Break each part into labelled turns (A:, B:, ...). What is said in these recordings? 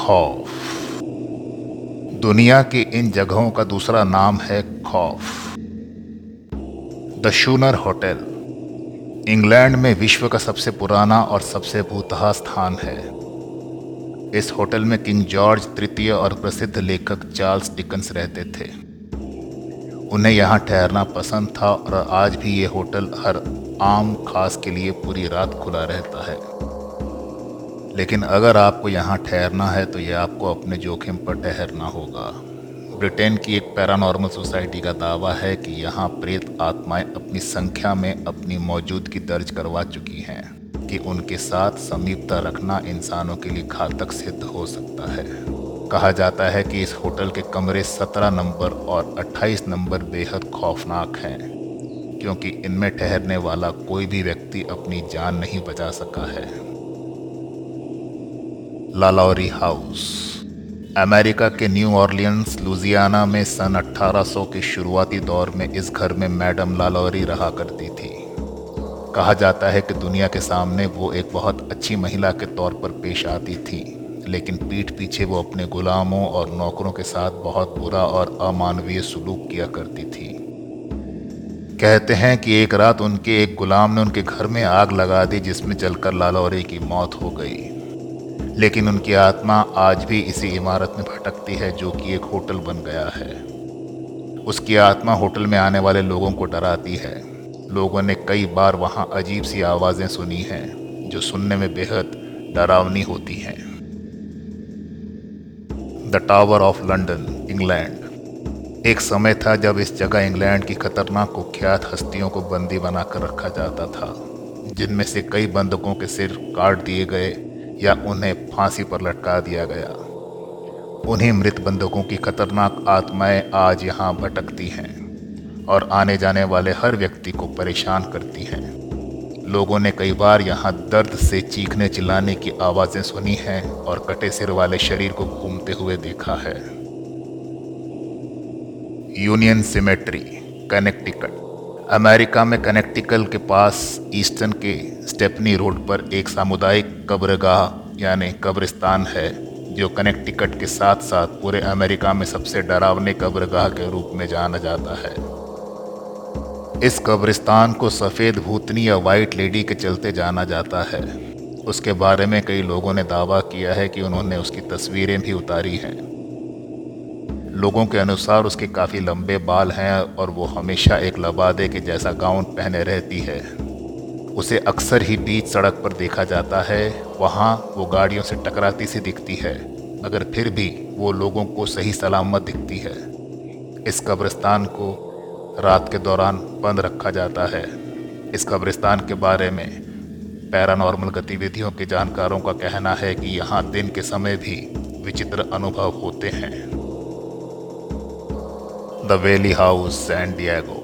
A: खौफ। दुनिया की इन जगहों का दूसरा नाम है खौफ। द शूनर होटल, इंग्लैंड में विश्व का सबसे पुराना और सबसे भूतहा स्थान है। इस होटल में किंग जॉर्ज तृतीय और प्रसिद्ध लेखक चार्ल्स डिकन्स रहते थे। उन्हें यहाँ ठहरना पसंद था और आज भी ये होटल हर आम खास के लिए पूरी रात खुला रहता है। लेकिन अगर आपको यहाँ ठहरना है तो ये आपको अपने जोखिम पर ठहरना होगा। ब्रिटेन की एक पैरानॉर्मल सोसाइटी का दावा है कि यहाँ प्रेत आत्माएँ अपनी संख्या में अपनी मौजूदगी दर्ज करवा चुकी हैं, कि उनके साथ समीपता रखना इंसानों के लिए घातक सिद्ध हो सकता है। कहा जाता है कि इस होटल के कमरे 17 नंबर और 28 नंबर बेहद खौफनाक हैं, क्योंकि इनमें ठहरने वाला कोई भी व्यक्ति अपनी जान नहीं बचा सका है। लालौरी हाउस अमेरिका के न्यू ऑर्लियंस लुजियाना में सन 1800 के शुरुआती दौर में इस घर में मैडम लालौरी रहा करती थी। कहा जाता है कि दुनिया के सामने वो एक बहुत अच्छी महिला के तौर पर पेश आती थी, लेकिन पीठ पीछे वो अपने गुलामों और नौकरों के साथ बहुत बुरा और अमानवीय सलूक किया करती थी। कहते हैं कि एक रात उनके एक गुलाम ने उनके घर में आग लगा दी, जिसमें जलकर लालौरी की मौत हो गई। लेकिन उनकी आत्मा आज भी इसी इमारत में भटकती है जो कि एक होटल बन गया है। उसकी आत्मा होटल में आने वाले लोगों को डराती है। लोगों ने कई बार वहाँ अजीब सी आवाज़ें सुनी हैं, जो सुनने में बेहद डरावनी होती हैं। The Tower of London England एक समय था जब इस जगह इंग्लैंड की खतरनाक कुख्यात हस्तियों को बंदी बनाकर रखा जाता था, जिनमें से कई बंधकों के सिर काट दिए गए या उन्हें फांसी पर लटका दिया गया। उन्हीं मृत बंधकों की खतरनाक आत्माएँ आज यहाँ भटकती हैं और आने जाने वाले हर व्यक्ति को परेशान करती हैं। लोगों ने कई बार यहाँ दर्द से चीखने चिल्लाने की आवाज़ें सुनी हैं और कटे सिर वाले शरीर को घूमते हुए देखा है। यूनियन सिमेट्री, कनेक्टिकट, अमेरिका में कनेक्टिकल के पास ईस्टर्न के स्टेपनी रोड पर एक सामुदायिक कब्रगाह यानी कब्रिस्तान है, जो कनेक्टिकट के साथ साथ पूरे अमेरिका में सबसे डरावने कब्रगाह के रूप में जाना जाता है। इस कब्रिस्तान को सफ़ेद भूतनी या वाइट लेडी के चलते जाना जाता है। उसके बारे में कई लोगों ने दावा किया है कि उन्होंने उसकी तस्वीरें भी उतारी हैं। लोगों के अनुसार उसके काफ़ी लंबे बाल हैं और वो हमेशा एक लबादे के जैसा गाउन पहने रहती है। उसे अक्सर ही बीच सड़क पर देखा जाता है। वहाँ वो गाड़ियों से टकराती सी दिखती है, मगर फिर भी वो लोगों को सही सलामत दिखती है। इस कब्रिस्तान को रात के दौरान बंद रखा जाता है। इस कब्रिस्तान के बारे में पैरानॉर्मल गतिविधियों के जानकारों का कहना है कि यहाँ दिन के समय भी विचित्र अनुभव होते हैं। The Valley house, San Diego.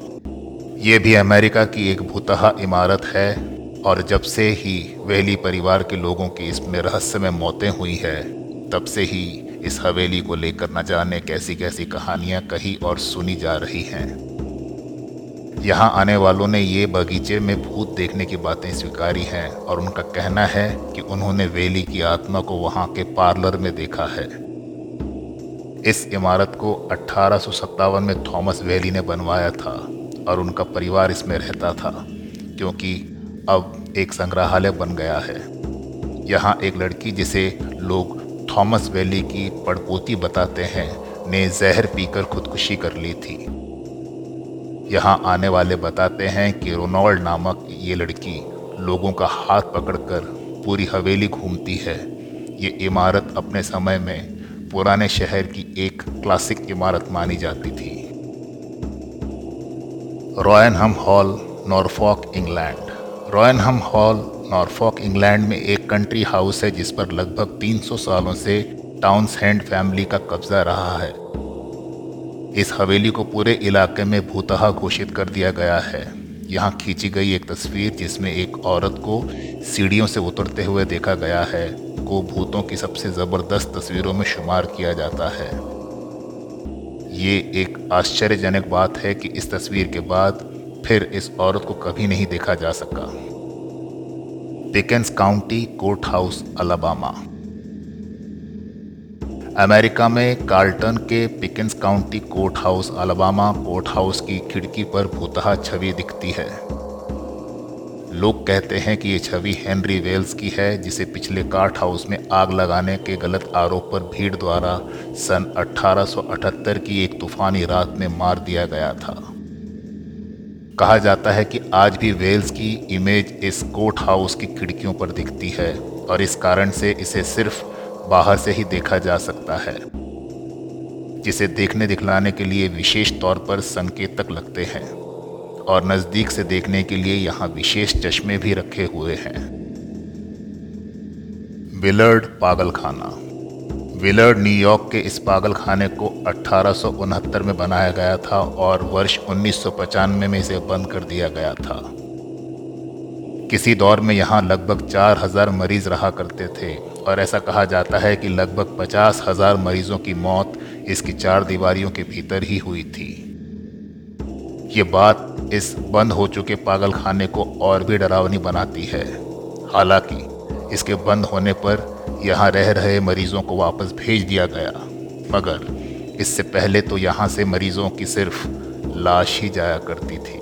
A: ये भी अमेरिका की एक भूतहा इमारत है, और जब से ही वेली परिवार के लोगों की इसमें रहस्यमय मौतें हुई है, तब से ही इस हवेली को लेकर न जाने कैसी कैसी कहानियाँ कही और सुनी जा रही हैं। यहाँ आने वालों ने ये बगीचे में भूत देखने की बातें स्वीकारी हैं, और उनका कहना है कि उन्होंने वेली की आत्मा को वहाँ के पार्लर में देखा है। इस इमारत को अट्ठारह में थॉमस वेली ने बनवाया था। और उनका परिवार इसमें रहता था, क्योंकि अब एक संग्रहालय बन गया है। यहाँ एक लड़की जिसे लोग थॉमस वैली की पड़पोती बताते हैं, ने जहर पीकर खुदकुशी कर ली थी। यहाँ आने वाले बताते हैं कि रोनाल्ड नामक ये लड़की लोगों का हाथ पकड़कर पूरी हवेली घूमती है। ये इमारत अपने समय में पुराने शहर की एक क्लासिक इमारत मानी जाती थी। Raynham hall, Norfolk, England. Raynham hall, Norfolk, England में एक कंट्री हाउस है जिस पर लगभग 300 सालों से टाउन्स हैंड फैमिली का कब्जा रहा है। इस हवेली को पूरे इलाके में भूतहा घोषित कर दिया गया है। यहाँ खींची गई एक तस्वीर जिसमें एक औरत को सीढ़ियों से उतरते हुए देखा गया है। को भूतों की सबसे ज़बरदस्त तस्वीरों में शुमार किया जाता है। ये एक आश्चर्यजनक बात है कि इस तस्वीर के बाद फिर इस औरत को कभी नहीं देखा जा सका। Pickens county court house Alabama America में कार्ल्टन के Pickens county court house Alabama court house की खिड़की पर भूतहा छवि दिखती है। लोग कहते हैं कि ये छवि हेनरी वेल्स की है, जिसे पिछले कार्ट हाउस में आग लगाने के गलत आरोप पर भीड़ द्वारा सन 1878 की एक तूफानी रात में मार दिया गया था। कहा जाता है कि आज भी वेल्स की इमेज इस कोर्ट हाउस की खिड़कियों पर दिखती है, और इस कारण से इसे सिर्फ़ बाहर से ही देखा जा सकता है, जिसे देखने दिखलाने के लिए विशेष तौर पर संकेतक लगते हैं। और नज़दीक से देखने के लिए यहाँ विशेष चश्मे भी रखे हुए हैं। विलर्ड पागल खाना विलर्ड न्यूयॉर्क के इस पागल खाने को अठारह में बनाया गया था और वर्ष उन्नीस में इसे बंद कर दिया गया था। किसी दौर में यहाँ लगभग चार हज़ार मरीज़ रहा करते थे और ऐसा कहा जाता है कि लगभग पचास हज़ार मरीजों की मौत इसकी चार दीवारियों के भीतर ही हुई थी। ये बात इस बंद हो चुके पागल खाने को और भी डरावनी बनाती है। हालाँकि, इसके बंद होने पर यहाँ रह रहे मरीजों को वापस भेज दिया गया। मगर, इससे पहले तो यहाँ से मरीजों की सिर्फ़ लाश ही जाया करती थी।